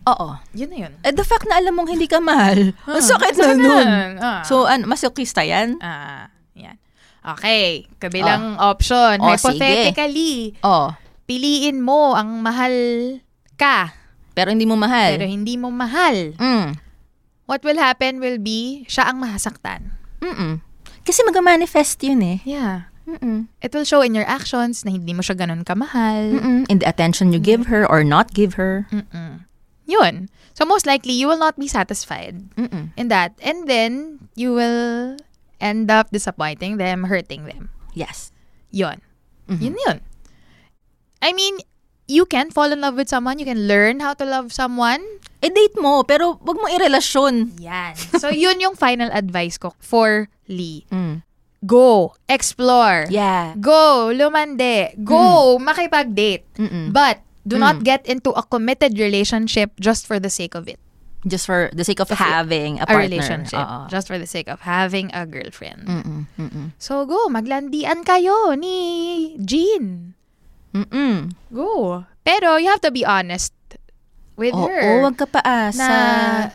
Oo. Yun na yun. Eh, the fact na alam mong hindi ka mahal, <laughs> ang sakit na nun. Ah. So, ano, masochista yan? Ah, yan. Okay, kabilang option. Oh, Hypothetically, Oh. piliin mo ang mahal ka, Pero hindi mo mahal. pero hindi mo mahal, Mm. what will happen will be, siya ang mahasaktan. Mm-mm. Kasi mag-manifest yun eh. Yeah. Mm-mm. It will show in your actions na hindi mo siya ganun kamahal. Mm-mm. In the attention you give her or not give her. Mm-mm. Yun. So most likely, you will not be satisfied Mm-mm. in that. And then, you will end up disappointing them, hurting them. Yes. Yun. Yun yun. I mean, you can fall in love with someone. You can learn how to love someone. E-date mo, pero wag mo irelasyon. Yan. So, yun yung final advice ko for Lee. Mm. Go. Explore. Yeah. Go. Lumande. Go. Makipag-date. Mm-mm. But, do not get into a committed relationship just for the sake of it. Just for the sake of having a A partner. relationship. Oo. Just for the sake of having a girlfriend. Mm-mm. Mm-mm. So, go. Maglandian kayo ni Jean. Mm-mm. Go. Pero, you have to be honest with Oo, her. wag ka paasa. na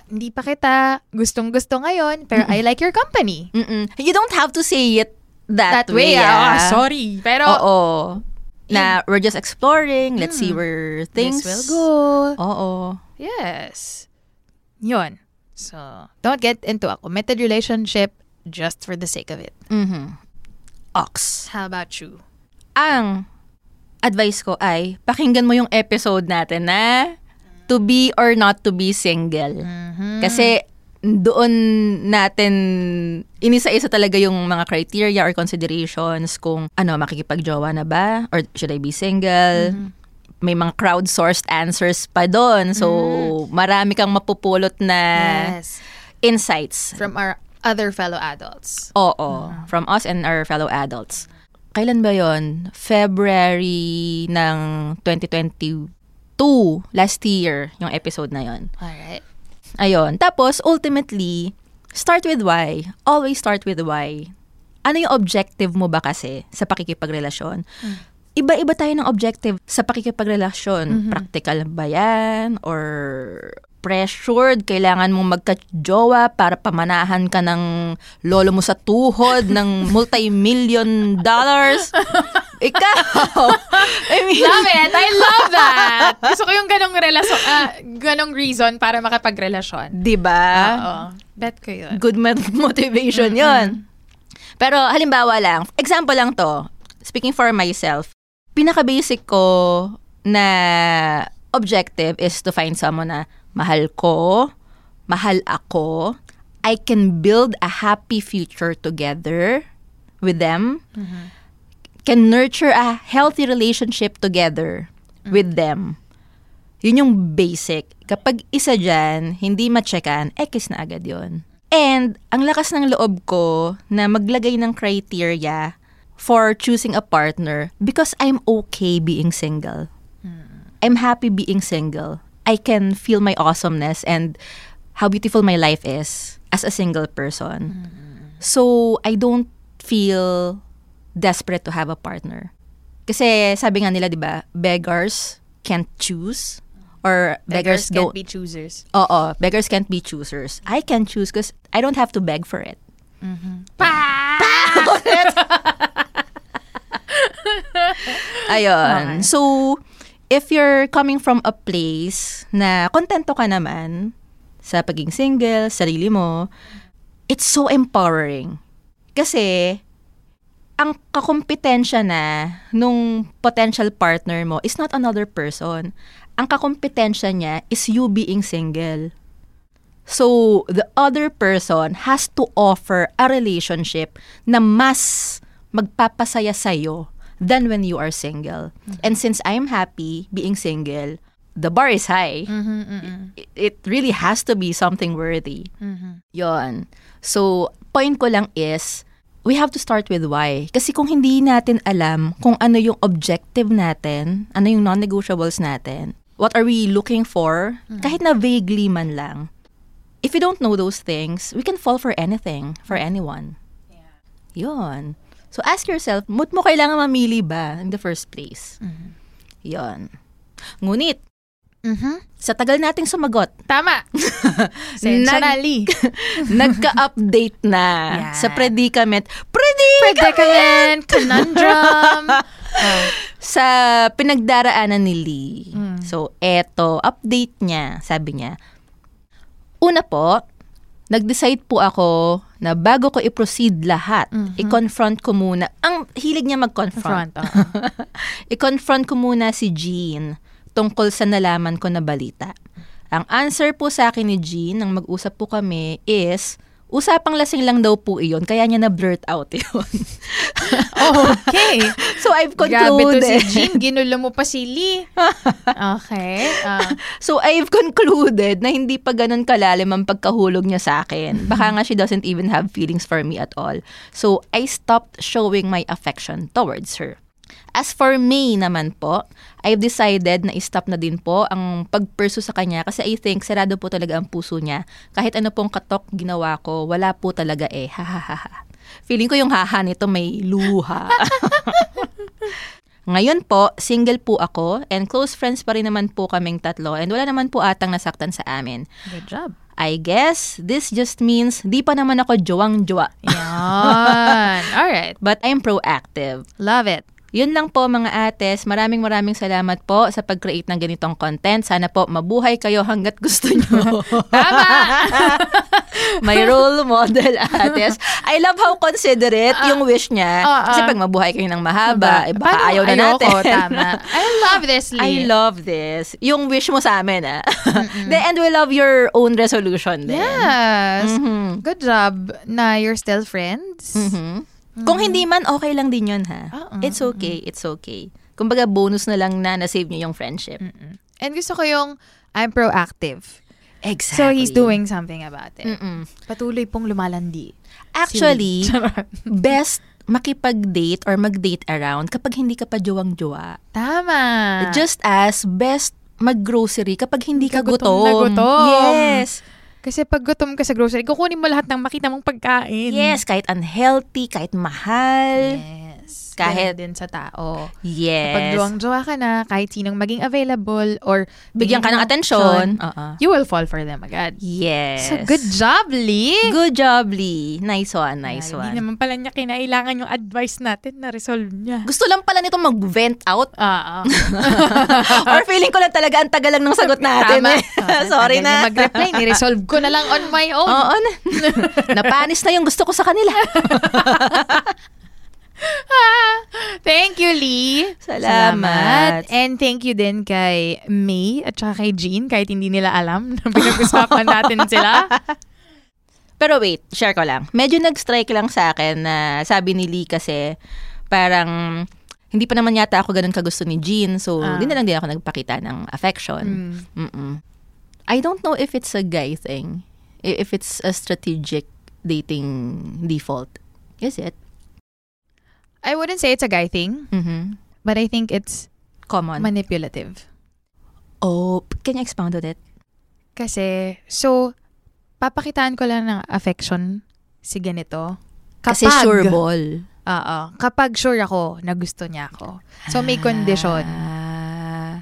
hindi pa kita gustong-gusto ngayon, pero I like your company. Mm-mm. You don't have to say it that, That way, ah. ah, sorry. Pero, Oo. Na we're just exploring. Let's see where things this will go. Oo. Yes. Yun. So, don't get into a committed relationship just for the sake of it. Mhm. Ox. How about you? Ang advice ko ay pakinggan mo yung episode natin na to be or not to be single. Kasi doon natin inisa-isa talaga yung mga criteria or considerations kung ano makikipagjowa na ba or should I be single. May mga crowdsourced answers pa doon. So marami kang mapupulot na Yes. insights From our other fellow adults. Oo, from us and our fellow adults. Kailan ba yon? February ng 2022, last year, yung episode na yon. Alright. Ayun. Tapos, ultimately, start with why. Always start with why. Ano yung objective mo ba kasi sa pakikipagrelasyon? Iba-iba tayo ng objective sa pakikipagrelasyon. Practical ba yan? Or pressured, kailangan mong magka-jowa para pamanahan ka ng lolo mo sa tuhod <laughs> ng multi-million dollars. Ikaw! <laughs> I mean, Love it! I love that! <laughs> Gusto ko yung ganong relasyon, ah, ganong reason para makapagrelasyon. di ba? Oo. Bet ko yun. good mo- motivation yon. Pero halimbawa lang, example lang to. Speaking for myself, pinaka-basic ko na objective is to find someone na mahal ko, mahal ako, I can build a happy future together with them, can nurture a healthy relationship together with them. Yun yung basic. Kapag isa dyan, hindi matchekan, eh, kiss na agad yon. And, ang lakas ng loob ko na maglagay ng criteria for choosing a partner because I'm okay being single. I'm happy being single. I can feel my awesomeness and how beautiful my life is as a single person. Mm-hmm. So, I don't feel desperate to have a partner. Kasi sabi nga nila, di ba, beggars can't choose or beggars, Beggars can't don't be choosers. Oo, beggars can't be choosers. I can choose because I don't have to beg for it. Mm-hmm. Pa pa! <laughs> Ayun. So, if you're coming from a place na kontento ka naman sa pagiging single, sarili mo, it's so empowering. Kasi, ang kakompetensya na nung potential partner mo is not another person. Ang kakompetensya niya is you being single. So, the other person has to offer a relationship na mas magpapasaya sa'yo than when you are single. And since I'm happy being single, the bar is high. It, it really has to be something worthy. Yon. So, point ko lang is, we have to start with why. Kasi kung hindi natin alam kung ano yung objective natin, ano yung non-negotiables natin, what are we looking for, kahit na vaguely man lang, if we don't know those things, we can fall for anything, for anyone. Yun. So ask yourself, mood mo kailangan mamili ba in the first place? Yun. Ngunit, Mhm. sa tagal nating sumagot, Tama. <laughs> Sensually. <laughs> nagka-update na Yeah. sa predicament. Predicament! Predicament, conundrum. <laughs> sa pinagdaraanan ni Lee. So, eto, update niya. Sabi niya, Una po, nag-decide po ako na bago ko i-proceed lahat, i-confront ko muna. Ang hilig niya mag-confront. Front, oo. <laughs> i-confront ko muna si Jean tungkol sa nalaman ko na balita. Ang answer po sa akin ni Jean, nang mag-usap po kami, is, usapang lasing lang daw po iyon, kaya niya na-blurt out yun. <laughs> okay. <laughs> so, I've Grabe to si concluded. Jean. Ginulo mo pa si Lee. <laughs> Okay. ah. So, I've concluded na hindi pa ganun kalalim ang pagkahulog niya sa akin. Baka nga she doesn't even have feelings for me at all. So, I stopped showing my affection towards her. As for May naman po, I've decided na i-stop na din po ang pagperso sa kanya kasi I think sarado po talaga ang puso niya. Kahit ano pong katok ginawa ko, wala po talaga eh. Ha ha ha ha. Feeling ko yung haha nito may luha. <laughs> Ngayon po, single po ako and close friends pa rin naman po kaming tatlo and wala naman po atang nasaktan sa amin. Good job. I guess this just means di pa naman ako jowang-jowa. Yan. <laughs> Alright. But I'm proactive. Love it. Yun lang po mga ates. Maraming maraming salamat po sa pag-create ng ganitong content. Sana po mabuhay kayo hanggat gusto nyo. <laughs> Tama! <laughs> May role model ates. I love how considerate yung wish niya. Ah, Kasi ah. pag mabuhay kayo ng mahaba, eh, baka Paano ayaw na ayoko? natin. Tama. I love this, <laughs> Lee. I love this. Yung wish mo sa amin, ah. The, and we love your own resolution din. Yes. Mhm. Good job na you're still friends. Kung hindi man, okay lang din yun, ha? Oo. It's okay, it's okay. Kumbaga, bonus na lang na na-save niyo yung friendship. And gusto ko yung I'm proactive. Exactly. So he's doing something about it. Mm-mm. Patuloy pong lumalandi. Actually, <laughs> best makipag-date or mag-date around kapag hindi ka pa jowang-jowa. Tama. Just as best mag-grocery kapag hindi ka Gutom gutom. na gutom. Yes. Kasi pag gutom ka sa grocery, kukunin mo lahat ng makita mong pagkain. Yes, kahit unhealthy, kahit mahal. Yes. Kahit- din sa tao. Yes. Kapag duwang-duwa ka na, kahit sinong maging available or Bigyan ka ng atensyon. Oo. you will fall for them agad. Yes. So, good job, Lee! Good job, Lee. Nice one, nice Ay, one. Hindi naman pala niya kinailangan yung advice natin na resolve niya. Gusto lang pala nito mag-vent out. Ah, ah. <laughs> Or feeling ko lang talaga ang tagal lang ng sagot natin. Tama. eh. Ah, <laughs> Sorry tagal niya na. Mag-reply, ni-resolve ko na lang on my own. Oo na. <laughs> Napanis na yung gusto ko sa kanila. <laughs> Thank you, Lee. Salamat. And thank you din kay May at saka kay Jean kahit hindi nila alam na pinag-usapan natin <laughs> sila. Pero wait, share ko lang. Medyo nag-strike lang sa akin na sabi ni Lee kasi parang hindi pa naman yata ako ganun kagusto ni Jean. So, Ah. hindi na lang din ako nagpakita ng affection. Mm-mm. I don't know if it's a guy thing. If it's a strategic dating default. Is it? I wouldn't say it's a guy thing, Mm-hmm. but I think it's Common. manipulative. oh, can you expound on it? Kasi, so, papakitaan ko lang ng affection si ganito. Kasi sure ball. Oo. Kapag sure ako na gusto niya ako. So, may condition. Ah.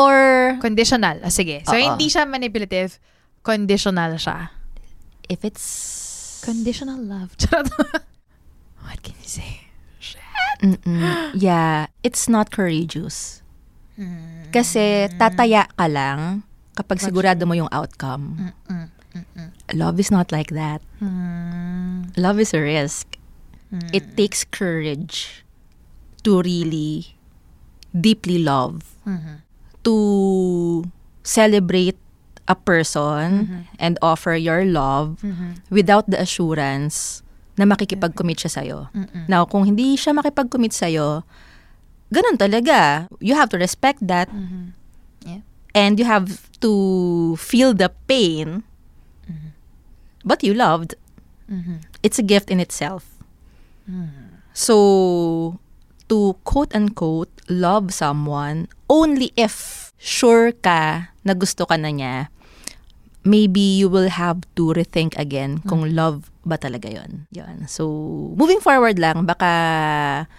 or Conditional. Ah, sige. So, Oo. hindi siya manipulative. Conditional siya. if it's Conditional love. <laughs> What can you say? Mm-mm. yeah, it's not courageous. Hmm. Kasi tataya ka lang kapag sigurado mo yung outcome. Love is not like that. Hmm. Love is a risk. It takes courage to really deeply love. To celebrate a person and offer your love without the assurance na makikipag-commit siya sa'yo. Now, kung hindi siya makipag-commit sa'yo, ganun talaga. You have to respect that. Yeah. And you have to feel the pain. But you loved. It's a gift in itself. So, to quote-unquote love someone only if sure ka na gusto ka na niya, maybe you will have to rethink again kung love ba talaga yon. Yan. So, moving forward lang, baka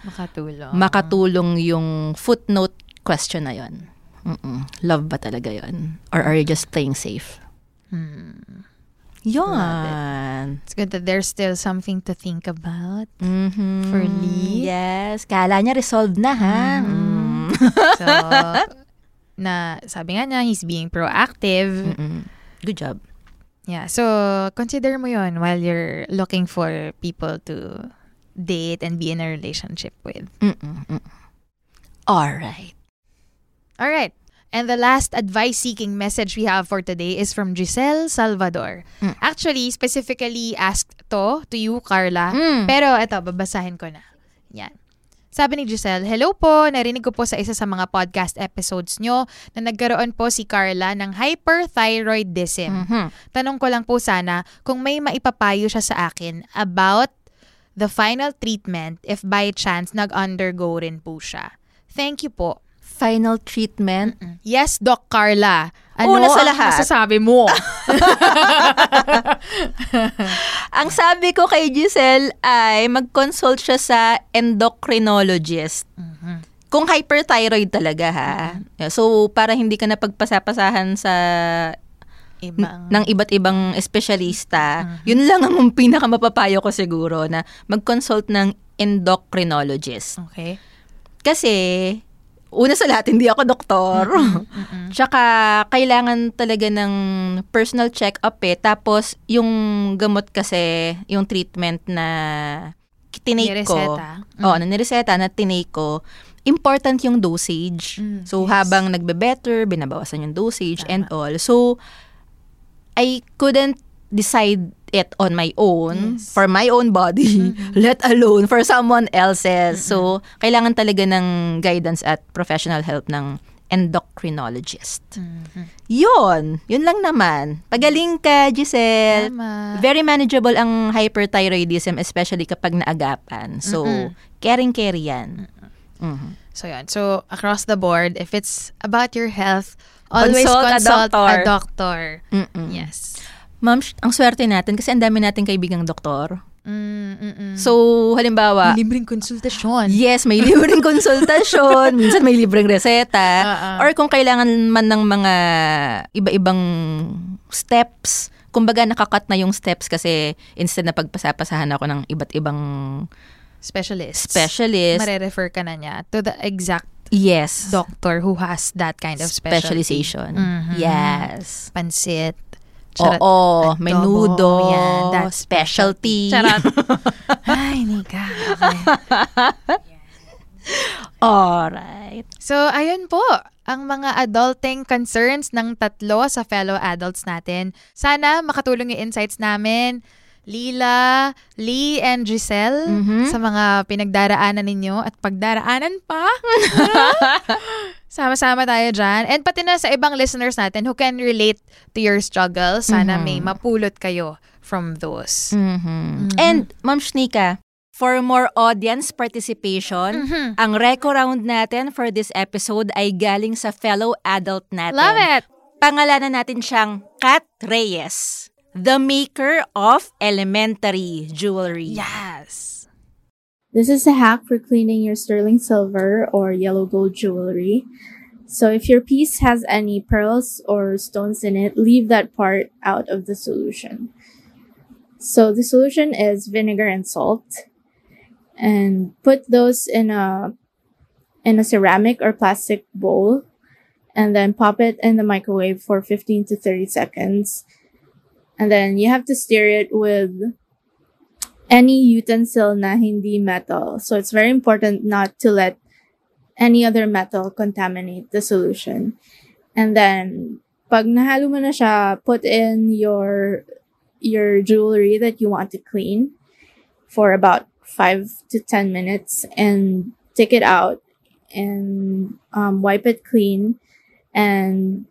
Makatulong. makatulong yung footnote question na yon. Mm-mm. Love ba talaga yon? Or are you just playing safe? Yan. It's good that there's still something to think about. Mhm. For Lee? Yes. Kala niya resolved na, ha? Mm. So, <laughs> na sabi nga niya, he's being proactive. Mm-mm. Good job. Yeah, so consider mo yon while you're looking for people to date and be in a relationship with. Mm-mm. Mm-mm. All right. All right. And the last advice-seeking message we have for today is from Giselle Salvador. Mm. Actually, specifically asked to to you, Carla. Mm. Pero eto, babasahin ko na. Yan. Sabi ni Giselle, Hello po, narinig ko po sa isa sa mga podcast episodes nyo na nagkaroon po si Carla ng hyperthyroidism. Mhm. Tanong ko lang po sana kung may maipapayo siya sa akin about the final treatment if by chance nag-undergo rin po siya. Thank you po. Final treatment. Yes, Doc Carla. Ano Una sa ang lahat. masasabi mo? <laughs> Ang sabi ko kay Giselle ay mag-consult siya sa endocrinologist. Kung hyperthyroid talaga ha. So, para hindi ka na pagpasapasahan sa Ibang... ng iba't ibang espesyalista, yun lang ang pinakamapapayo ko siguro na mag-consult ng endocrinologist. Okay. Kasi, una sa lahat, hindi ako doktor. <laughs> Tsaka, kailangan talaga ng personal check-up eh. Tapos, yung gamot kasi, yung treatment na tinake ko. Nireseta. Oo, na nireseta na tinake ko, important yung dosage. Mm, so, yes. habang nagbe-better, binabawasan yung dosage and all. So, I couldn't decide it on my own Yes. for my own body, <laughs> let alone for someone else's. So, kailangan talaga ng guidance at professional help ng endocrinologist. Yun. Yun lang naman. Pagaling ka, Giselle. Tama. Very manageable ang hyperthyroidism, especially kapag naagapan. So, caring-carry yan. Mhm. So, yan. So, across the board, if it's about your health, always Consult a consult, a doctor. doctor. Mm-mm. Yes. Ma'am, ang swerte natin kasi ang dami nating kaibigang doktor. Mm, mm, mm. So, halimbawa, Libreng konsultasyon. yes, may libreng <laughs> konsultasyon, minsan may libreng reseta, ah. or kung kailangan man ng mga iba-ibang steps, kumbaga nakakat na yung steps kasi instead na pagpasapasahan ako ng iba't ibang Specialist. specialist, Marerefer ka na niya to the exact yes, doctor who has that kind of specialty. specialization. Mhm. Yes. Pansit. Charot. Oo, Adobo. menudo, Yan, that's specialty. Charot. <laughs> Ay, nika. Okay. <laughs> Alright. So, ayun po ang mga adulting concerns ng tatlo sa fellow adults natin. Sana makatulong yung insights namin. Lila, Lee, and Giselle Mhm. sa mga pinagdaraanan ninyo at pagdaraanan pa. <laughs> Sama-sama tayo dyan. And pati na sa ibang listeners natin who can relate to your struggle. Sana may mapulot kayo from those. Mhm. And, Ma'am Shnika, for more audience participation, Mhm. ang reco round natin for this episode ay galing sa fellow adult natin. Love it! Pangalanan natin siyang Kat Reyes, the maker of elementary jewelry. Yes! This is a hack for cleaning your sterling silver or yellow gold jewelry. So if your piece has any pearls or stones in it, leave that part out of the solution. So the solution is vinegar and salt. And put those in a in a ceramic or plastic bowl and then pop it in the microwave for 15 to 30 seconds. And then you have to stir it with any utensil na hindi metal. So it's very important not to let any other metal contaminate the solution. And then, pag nahalo mo na siya, put in your your jewelry that you want to clean for about five to ten minutes and take it out and um, wipe it clean and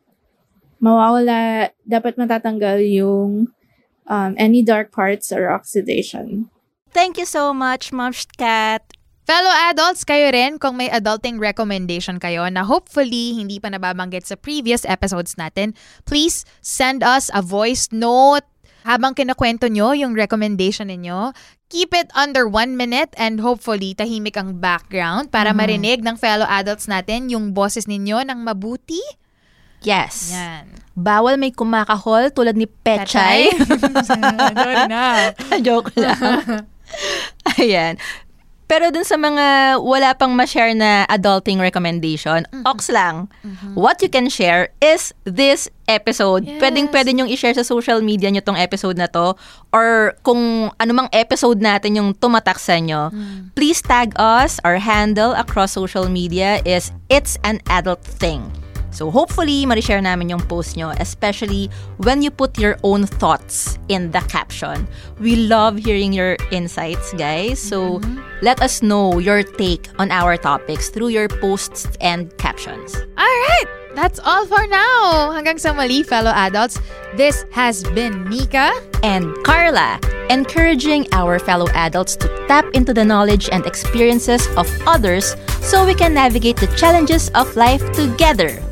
mawawala, dapat matatanggal yung um, any dark parts or oxidation. Thank you so much, Ma'am Kat. Fellow adults, kayo rin kung may adulting recommendation kayo na hopefully hindi pa nababanggit sa previous episodes natin, please send us a voice note habang kinakwento nyo yung recommendation ninyo. Keep it under one minute and hopefully tahimik ang background para marinig ng fellow adults natin yung boses ninyo ng mabuti. Yes. Yan. Bawal may kumakahol tulad ni Pechay. <laughs> Sorry na. <laughs> Joke lang. <laughs> Ayan. Pero dun sa mga wala pang ma-share na adulting recommendation, ox lang. What you can share is this episode. Yes. Pwedeng pwede nyong i-share sa social media nyo tong episode na to or kung anumang episode natin yung tumatak sa nyo, please tag us. Our handle across social media is It's an Adult Thing. So hopefully, ma-share namin yung post nyo, especially when you put your own thoughts in the caption. We love hearing your insights, guys. So mm-hmm. let us know your take on our topics through your posts and captions. Alright! That's all for now. Hanggang sa mali, fellow adults. This has been Nika. And Carla, encouraging our fellow adults to tap into the knowledge and experiences of others so we can navigate the challenges of life together.